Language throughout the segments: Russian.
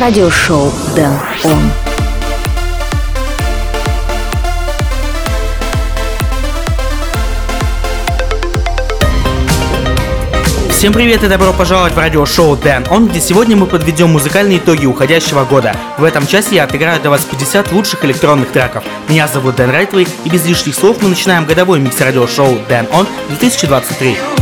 радиошоу Дэн Он. Всем привет и добро пожаловать в радиошоу Дэн Он, где сегодня мы подведем музыкальные итоги уходящего года. В этом часе я отыграю для вас 50 лучших электронных треков. Меня зовут Дэн Райтвей, и без лишних слов мы начинаем годовой микс радиошоу Дэн Он 2023.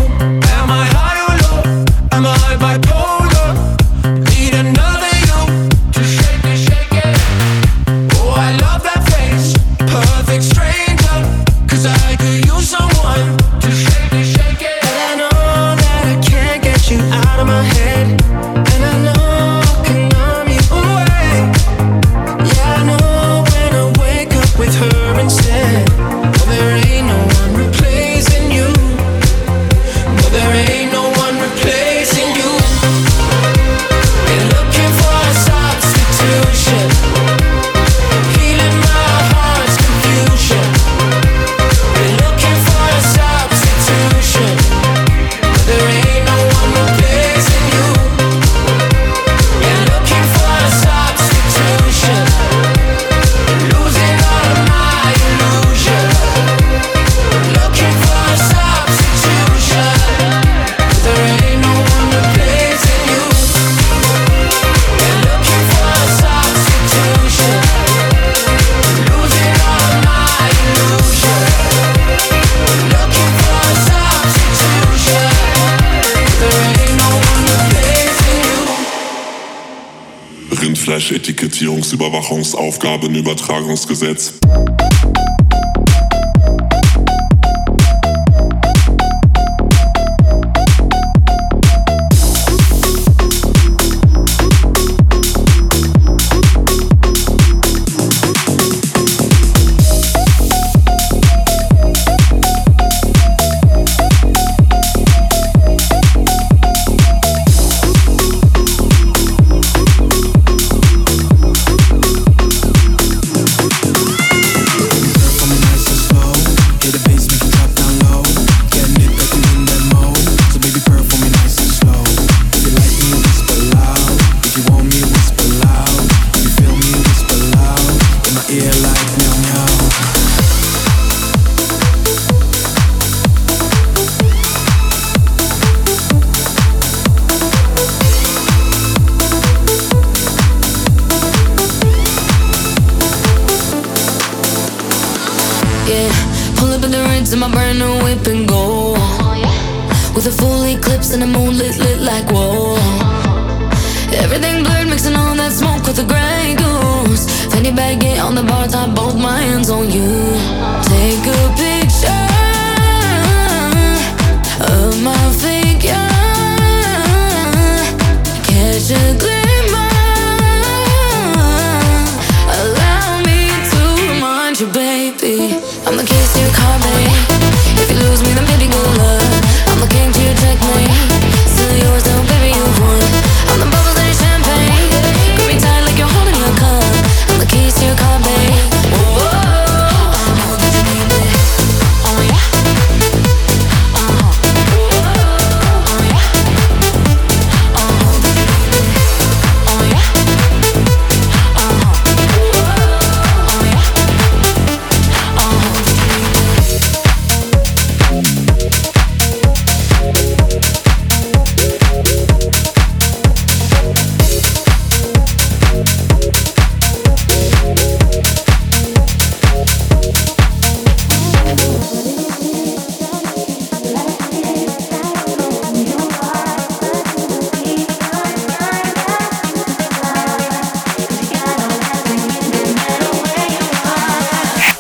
Überwachungsaufgabenübertragungsgesetz.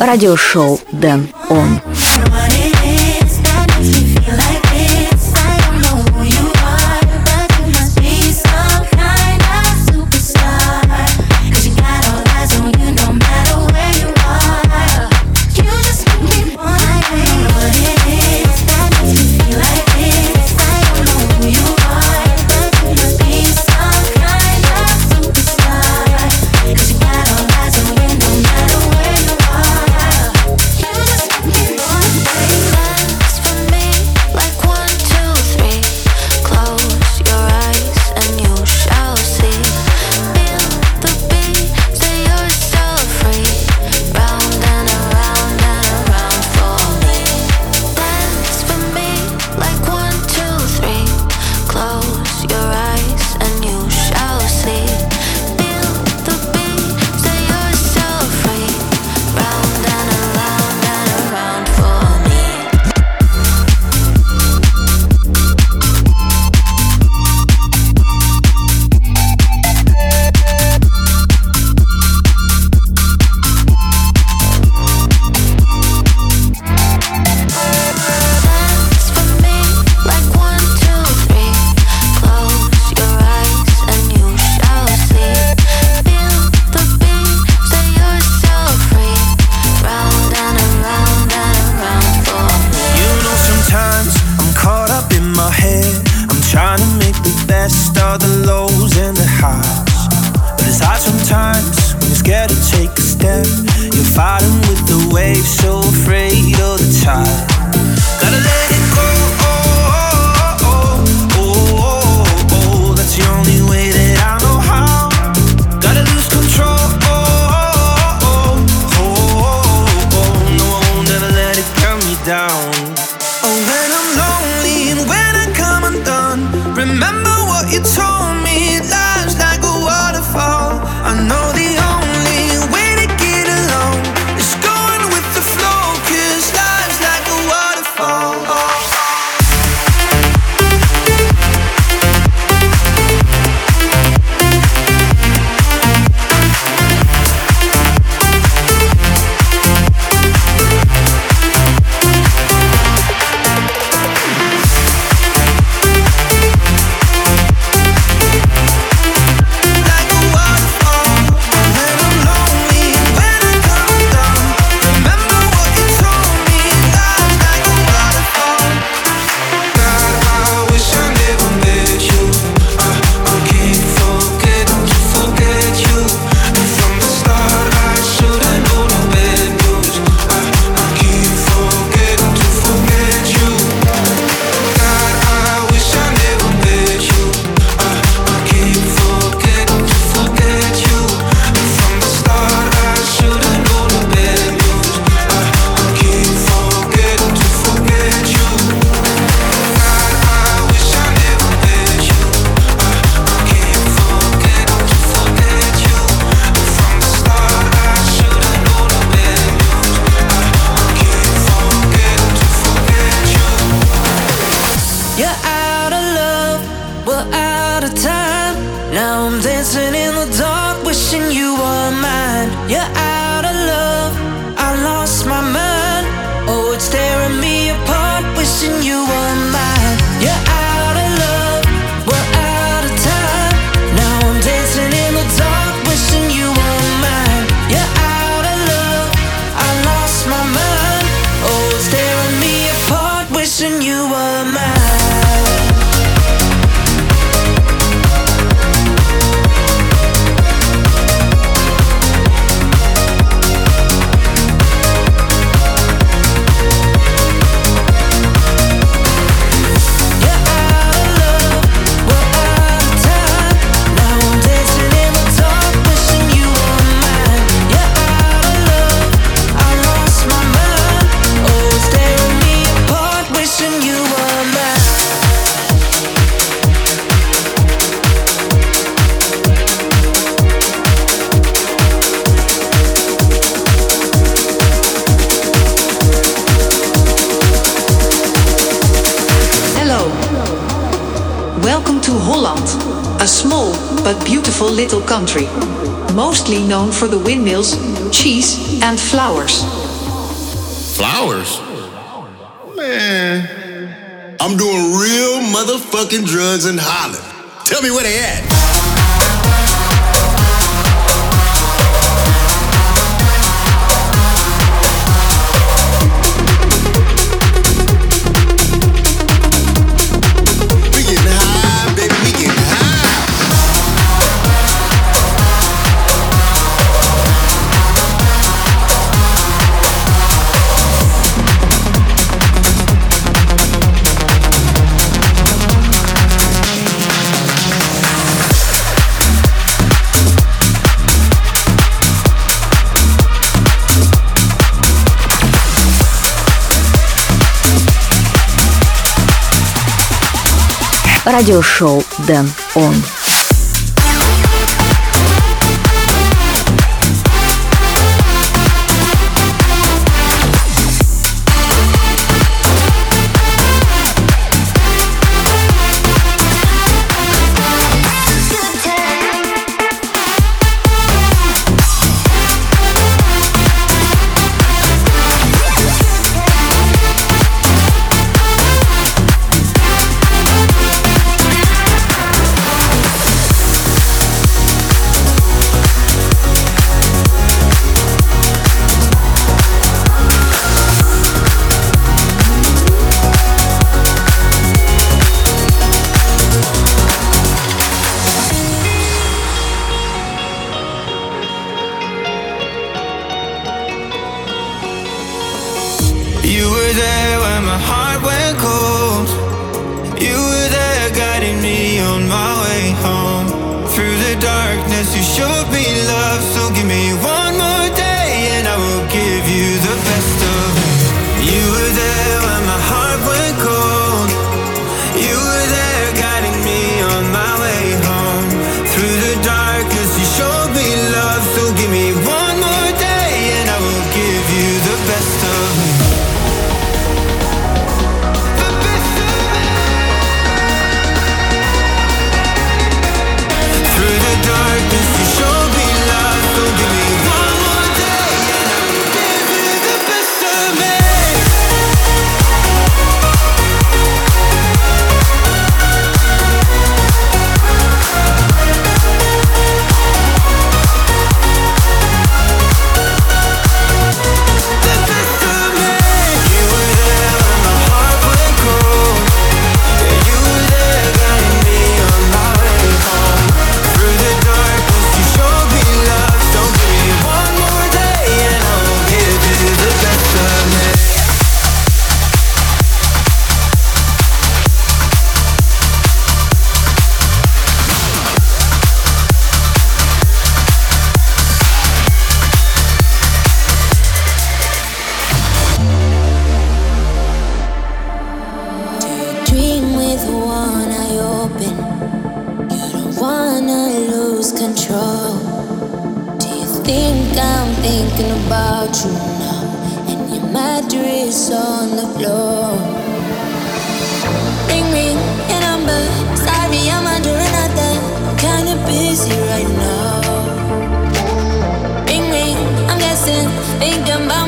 Радиошоу Дэн Он. and flowers. Flowers? Man. I'm doing real motherfucking drugs in Holland. Tell me where they at. радиошоу «Дэн Он». Show me love, so give me one.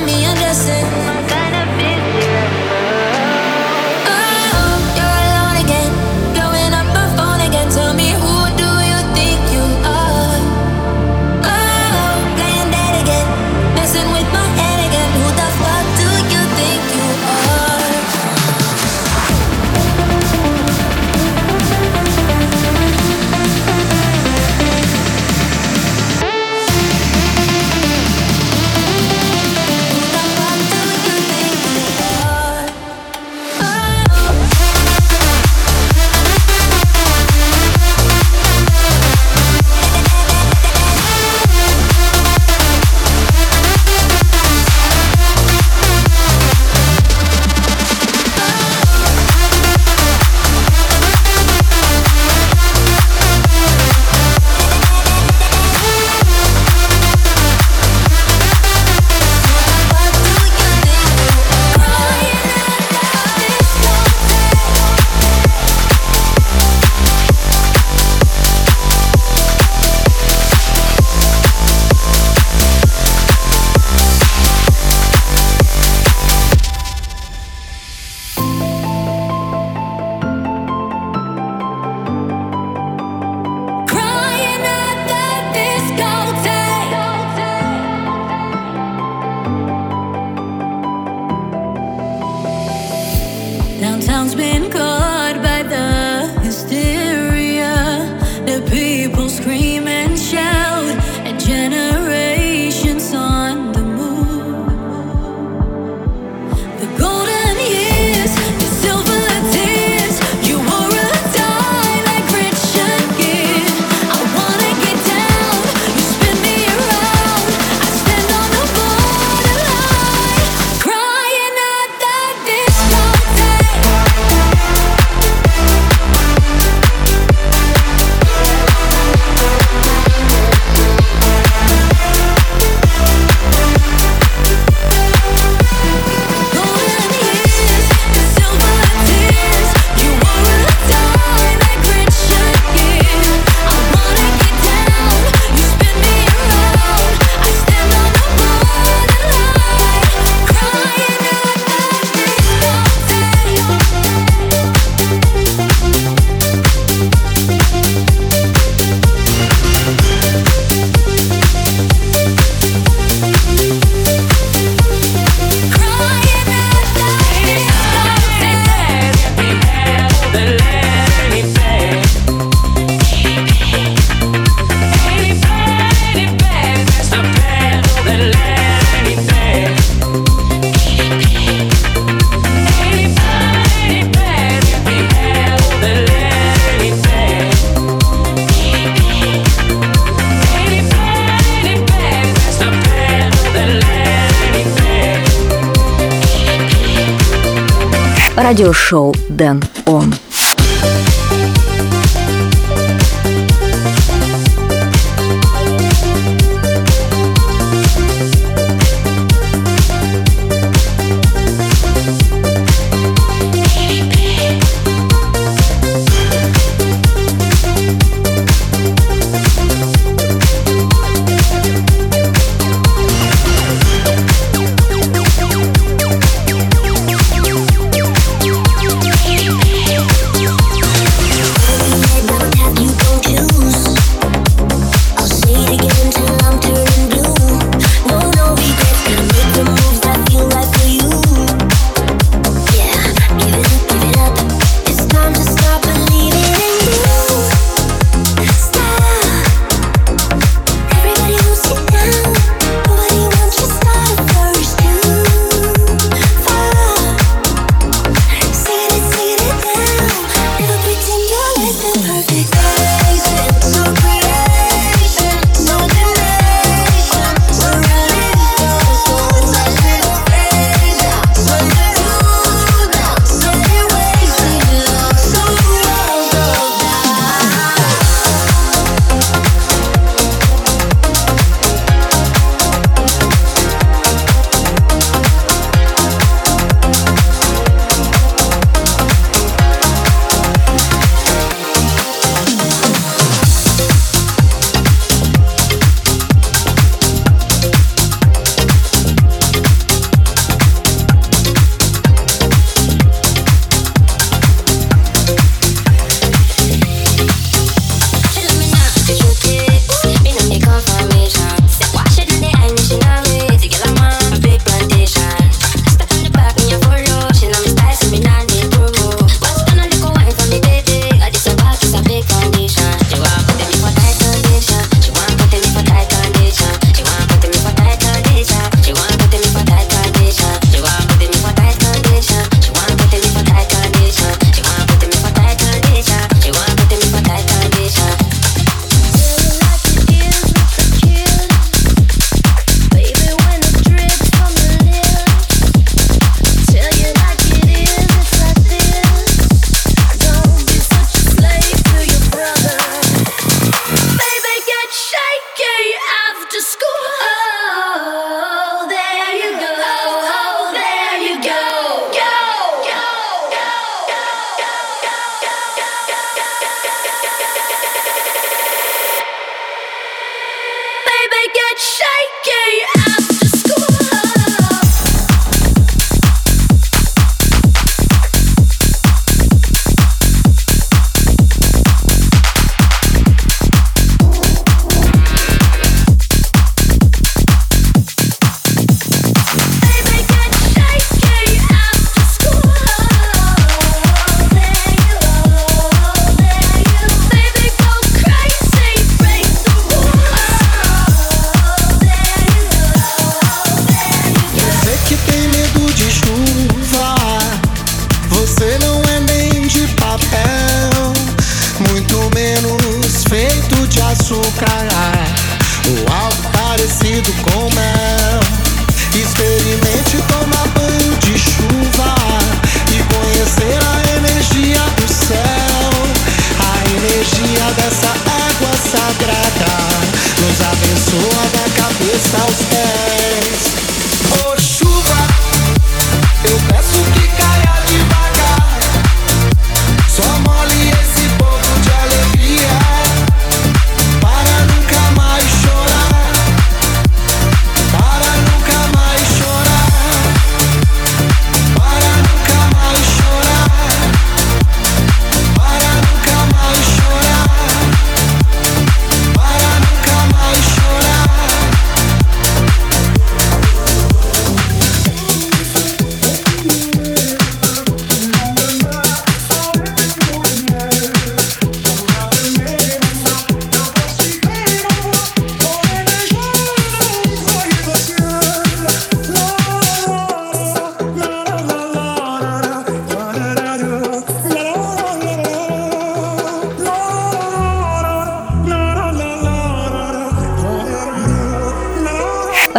me undressing.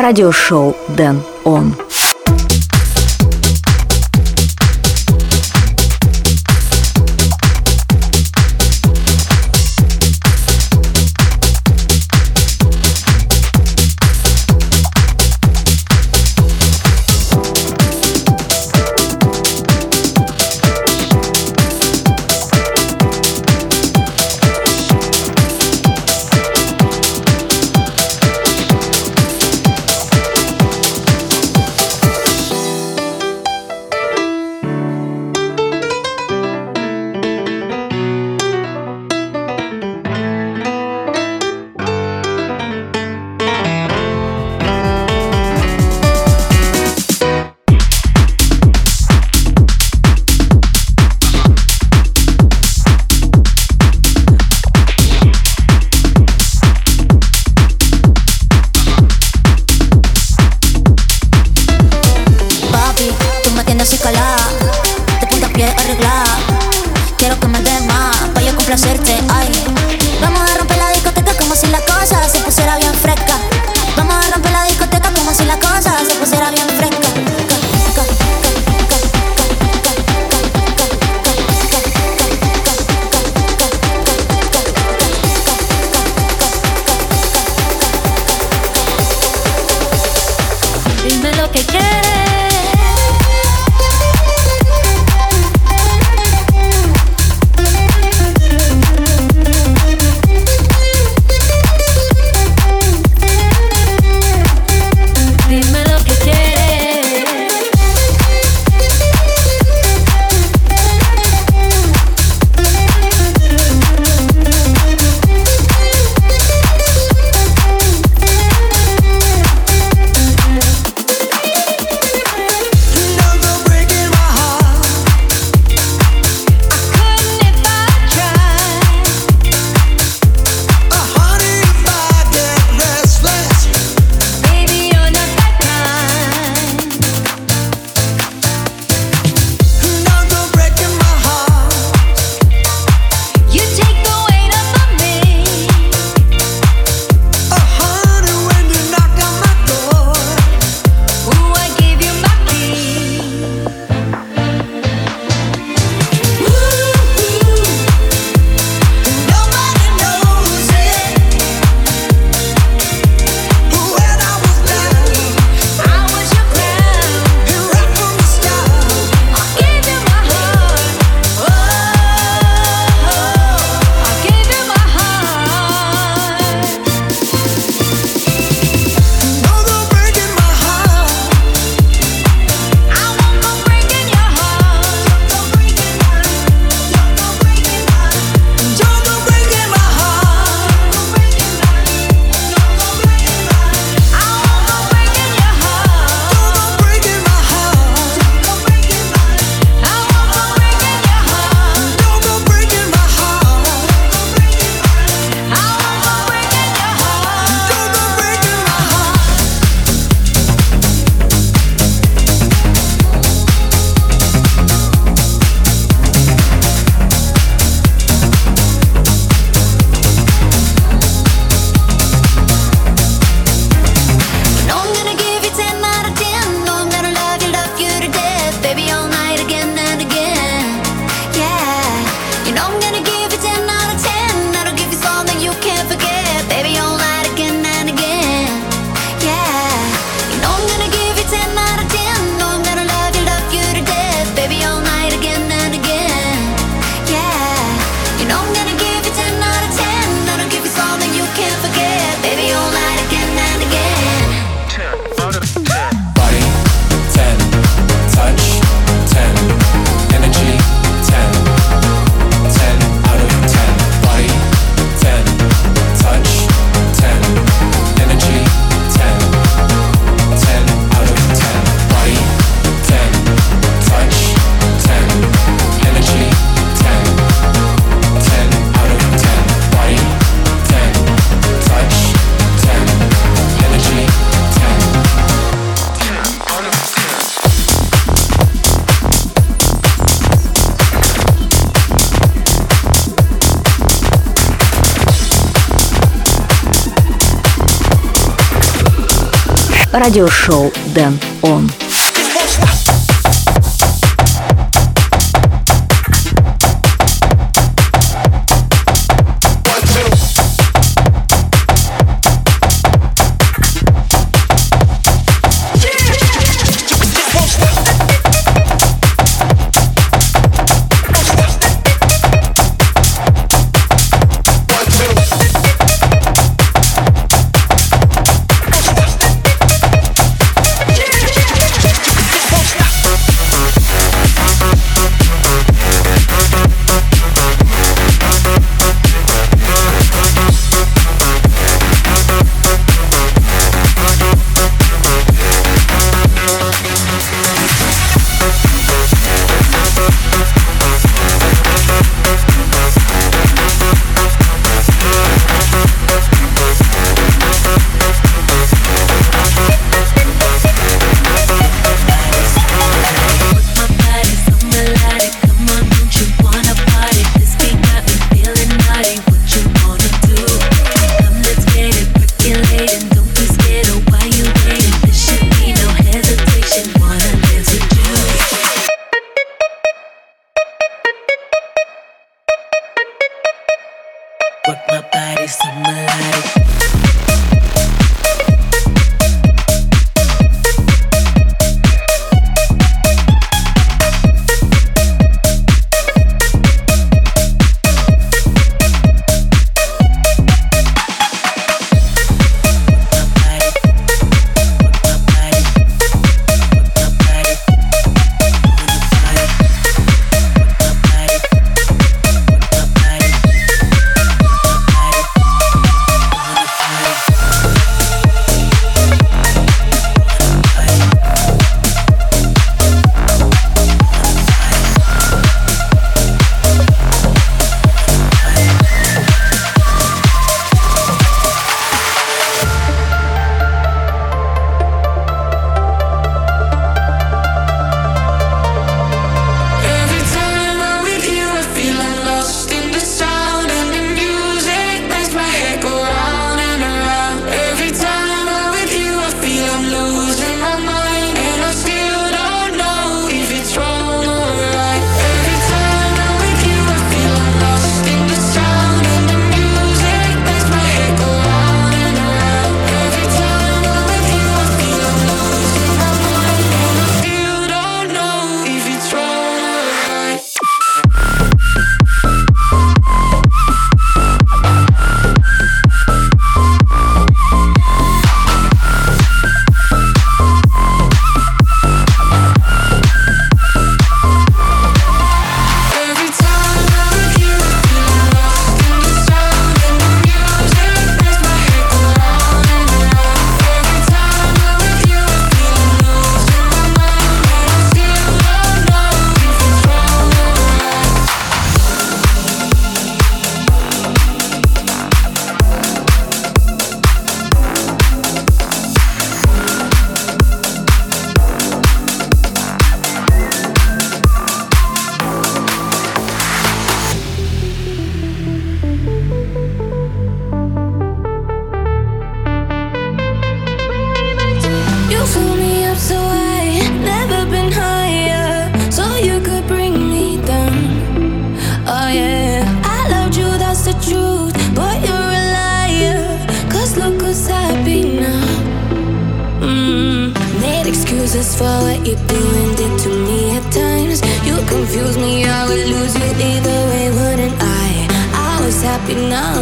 Радиошоу Дэн Он. complacerte, ay Радиошоу Дэн Он.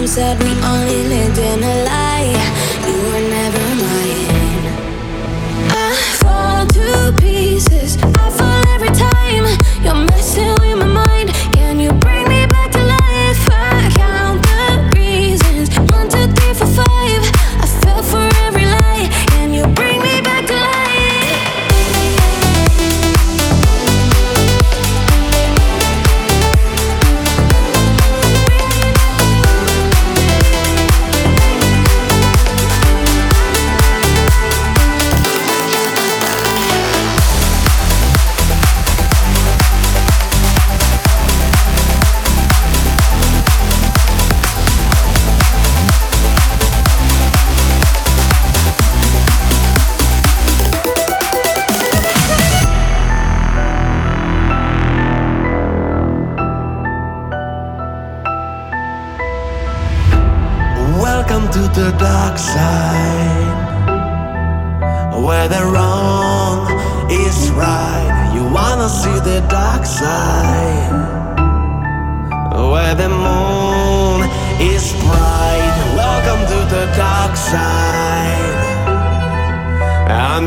said we only lived in a.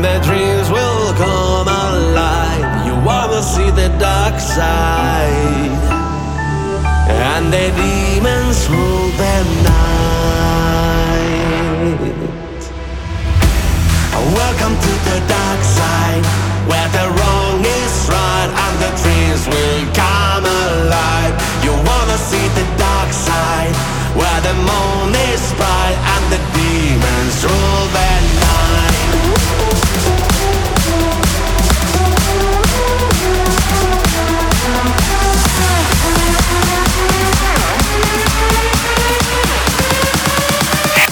and their dreams will come alive. You wanna see the dark side, and the demons rule the night. Welcome to the dark side, where the wrong is right and the dreams will come.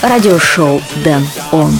радиошоу «Дэн Он».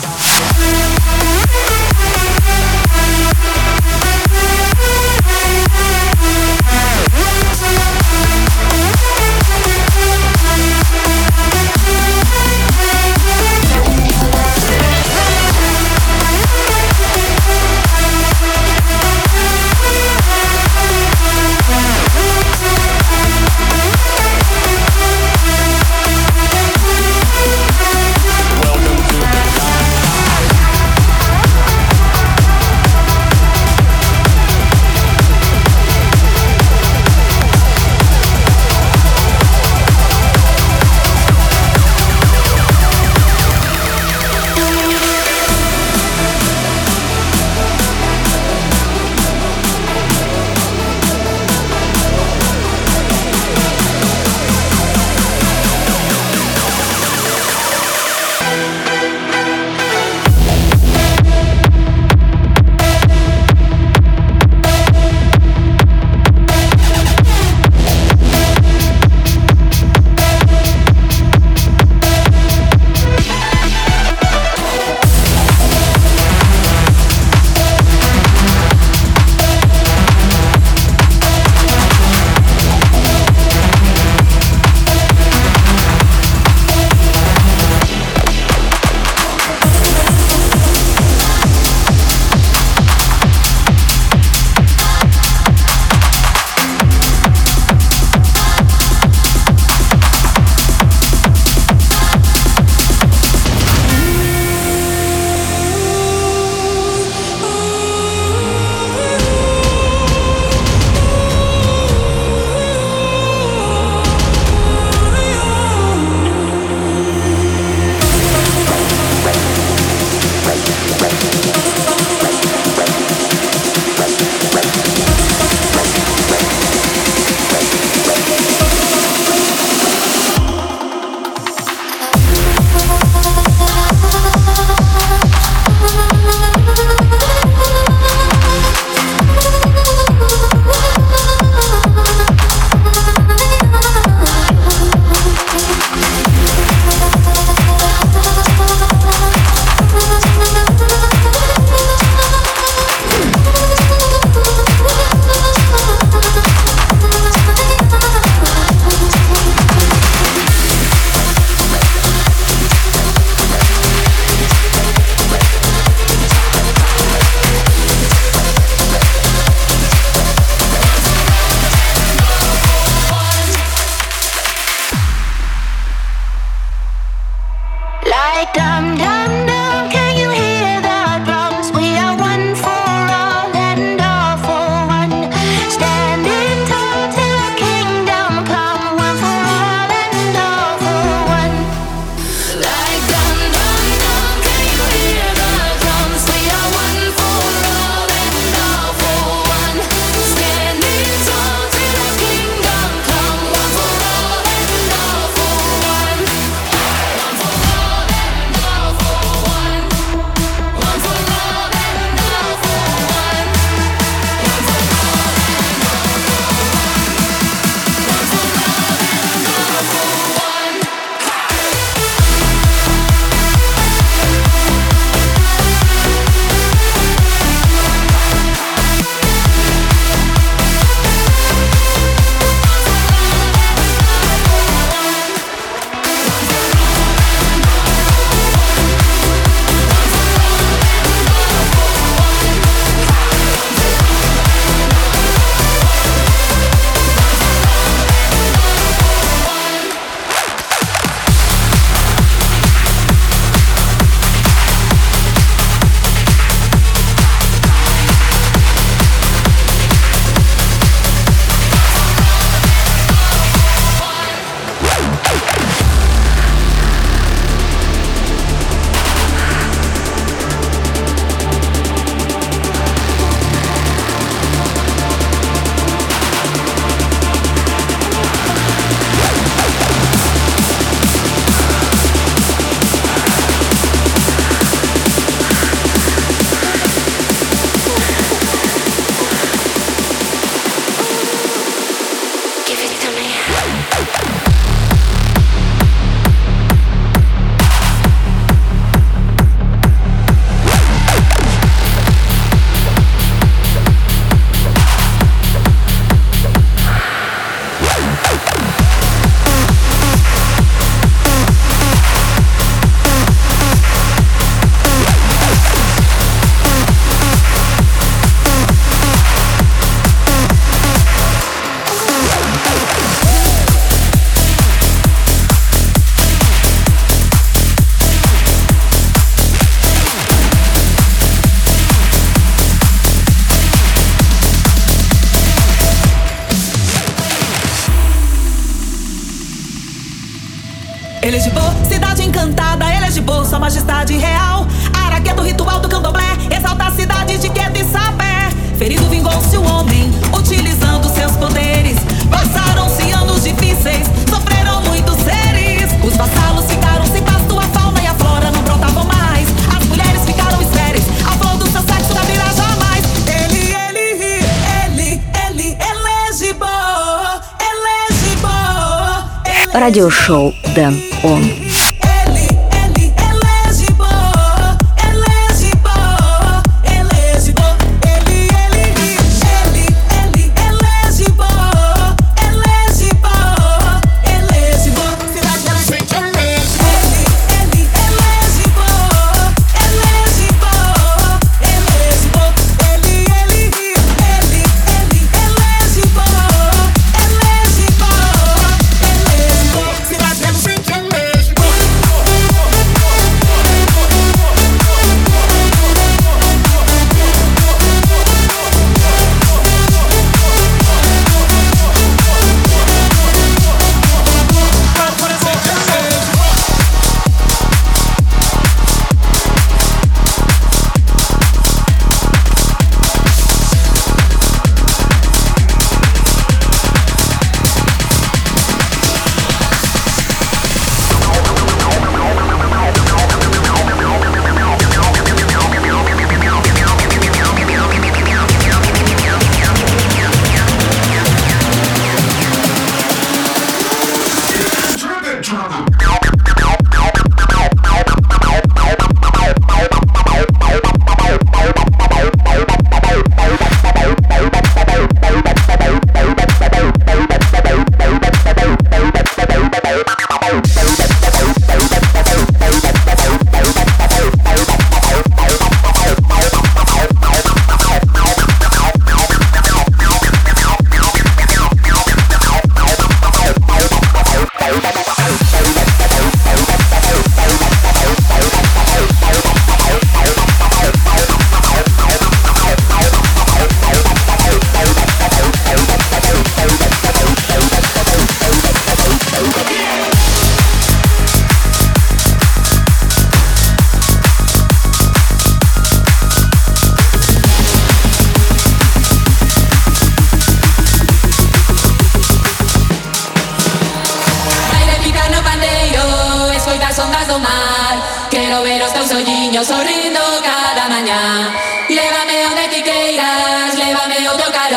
I'm done. 就熟。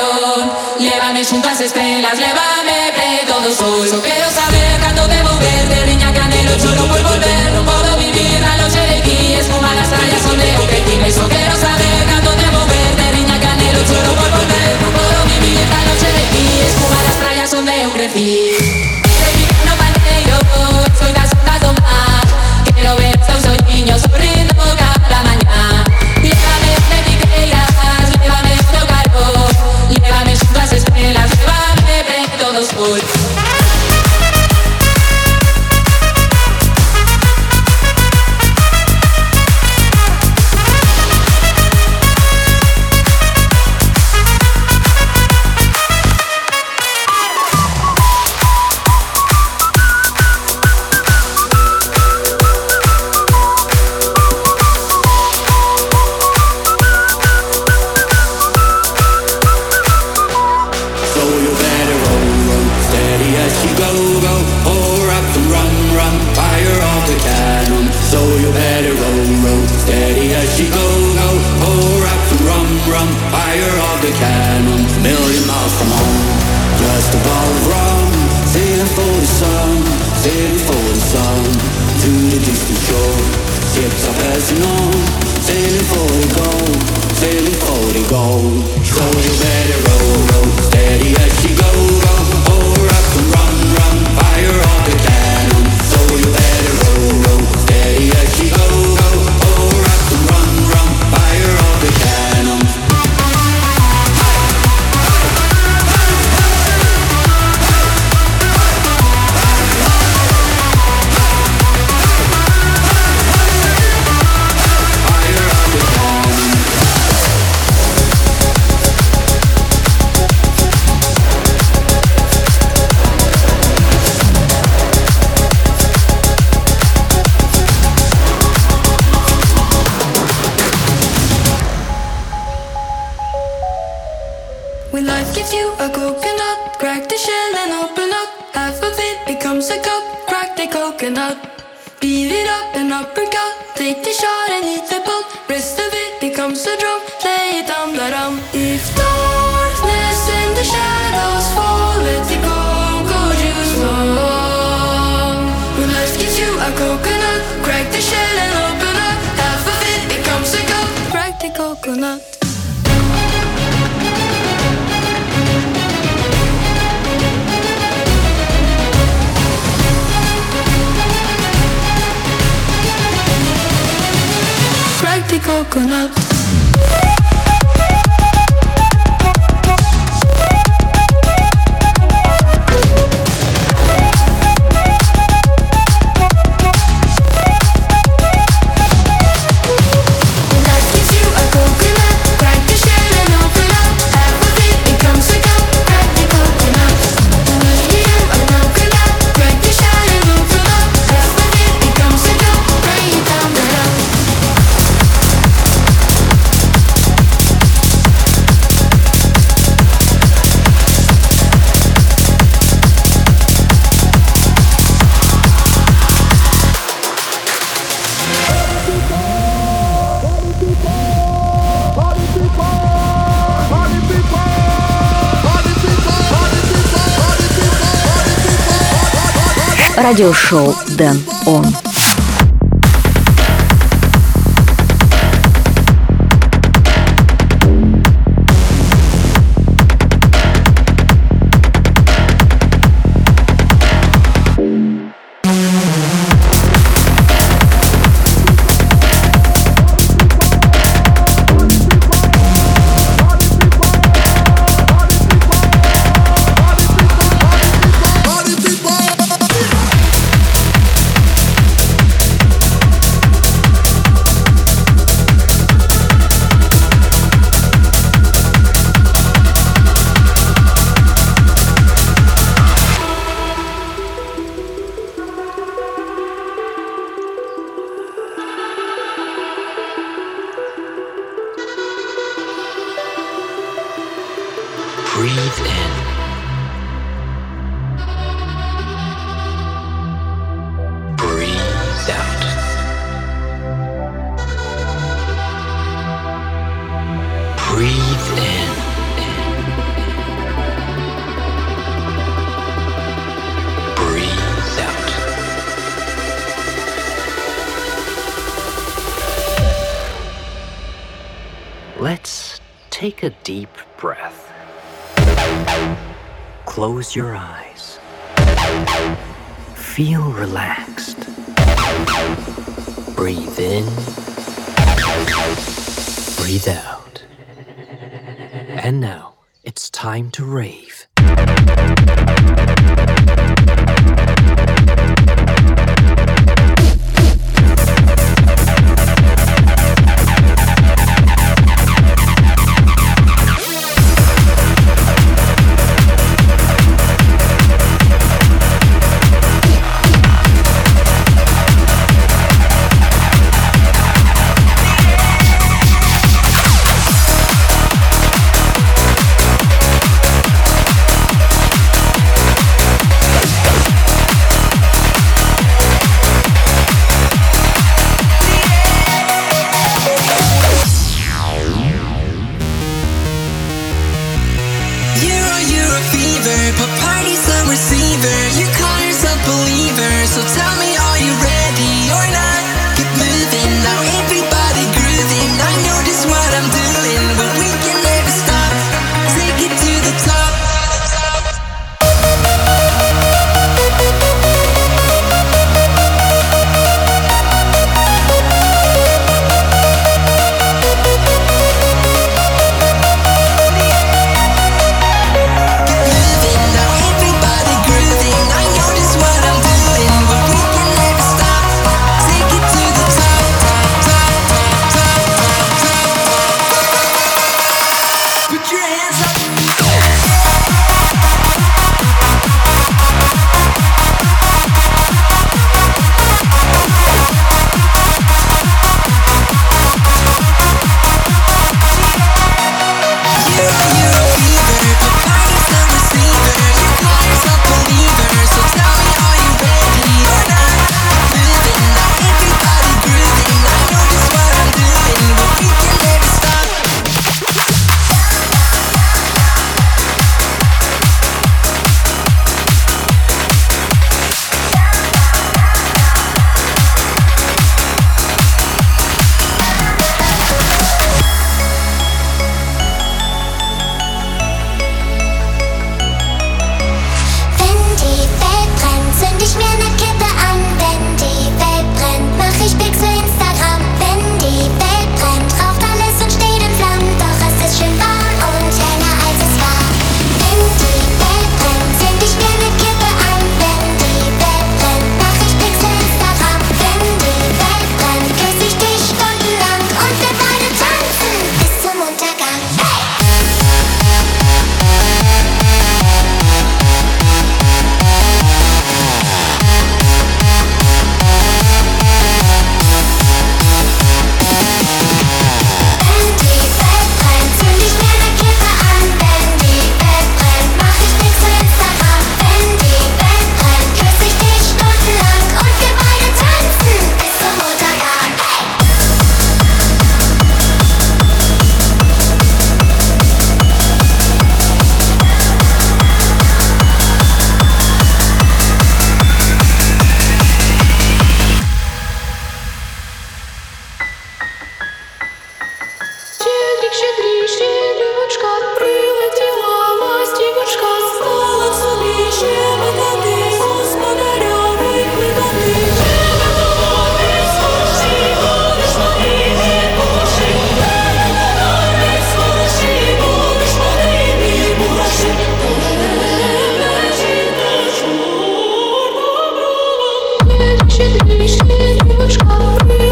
calor Levame xuntas estrelas, levame pre todo o sol Só quero saber cando debo verte, niña canelo Choro por volver, non podo vivir na loxe de aquí Esfuma nas trallas, onde o que ti me Só quero saber cando debo verte, niña canelo Choro por volver, non podo vivir na loxe de aquí Esfuma nas trallas, onde eu crecí радиошоу «Дэн Он». relaxed. Breathe in, breathe out. And now it's time to rave. Четыре шлюшка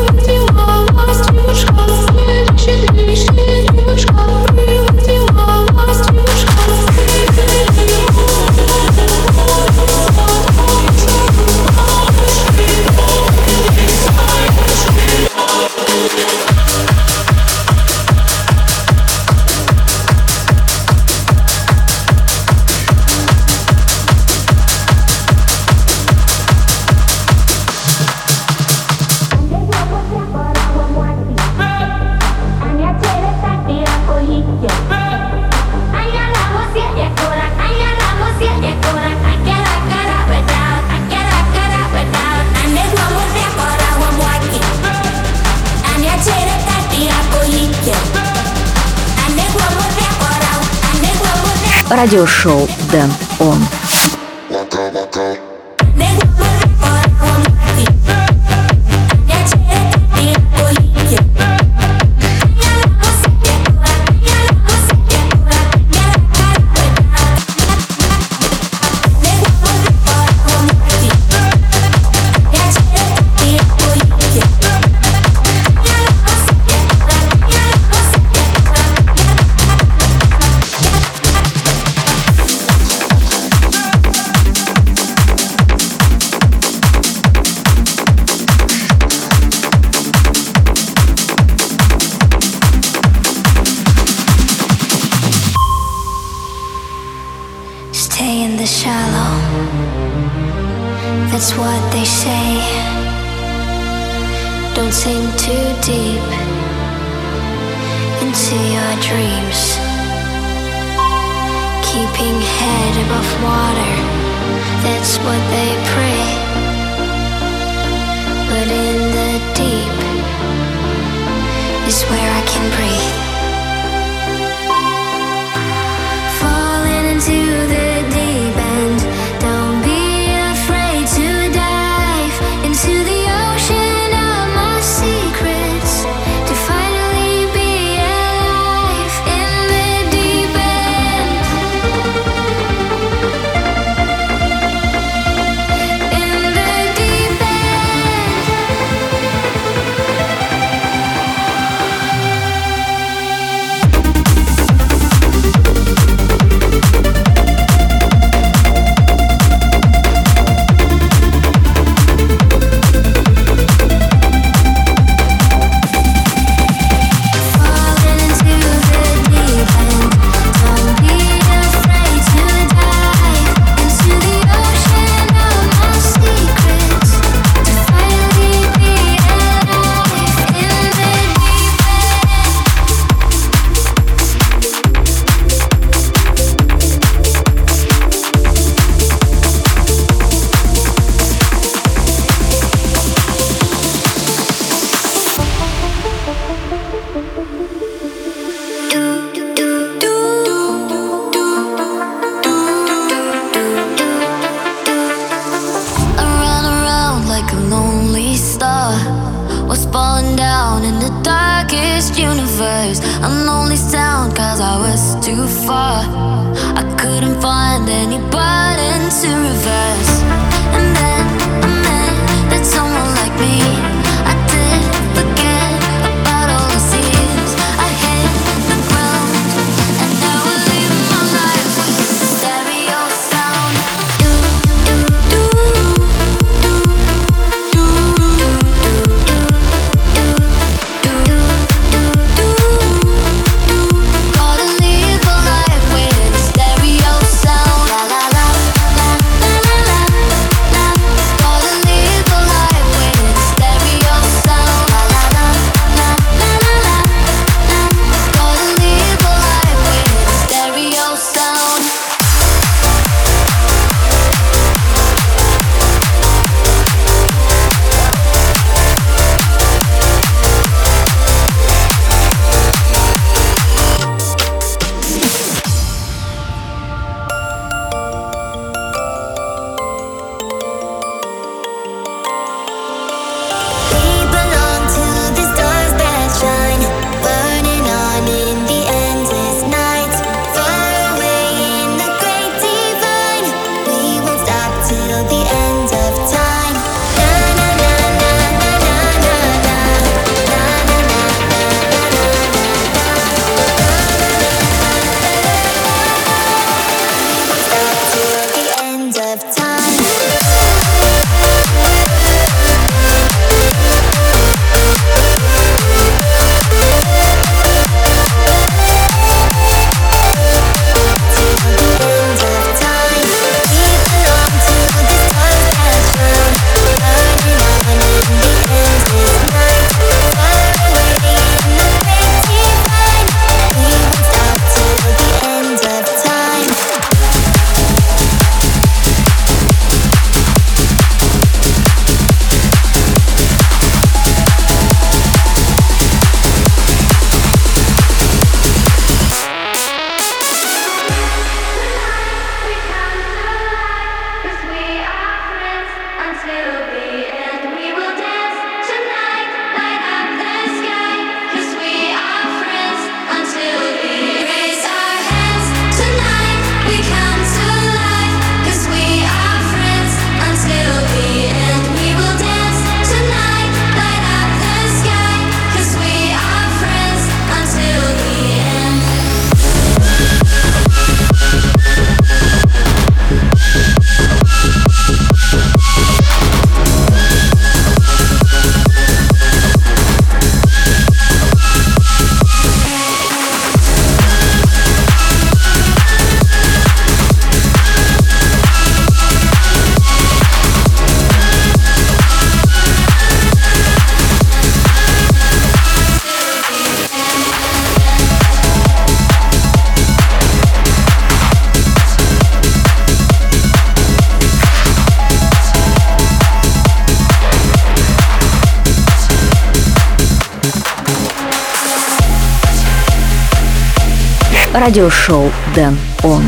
радиошоу «Дэн Он». dreams. Keeping head above water, that's what they pray. But in the deep is where I can breathe. Радиошоу Дэн Он.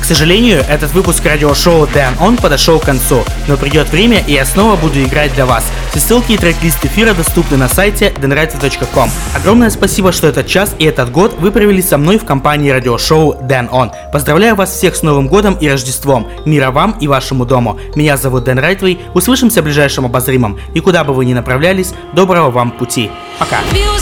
К сожалению, этот выпуск радиошоу Дэн Он подошел к концу, но придет время, и я снова буду играть для вас. Все ссылки и трек-лист эфира доступны на сайте denrights.com. Огромное спасибо, что этот час и этот год вы провели со мной в компании радиошоу Дэн Он. Поздравляю вас всех с Новым годом и Рождеством. Мира вам и вашему дому. Меня зовут Дэн Райтвей. Услышимся в ближайшем обозримом. И куда бы вы ни направлялись, доброго вам пути. Пока. Beautiful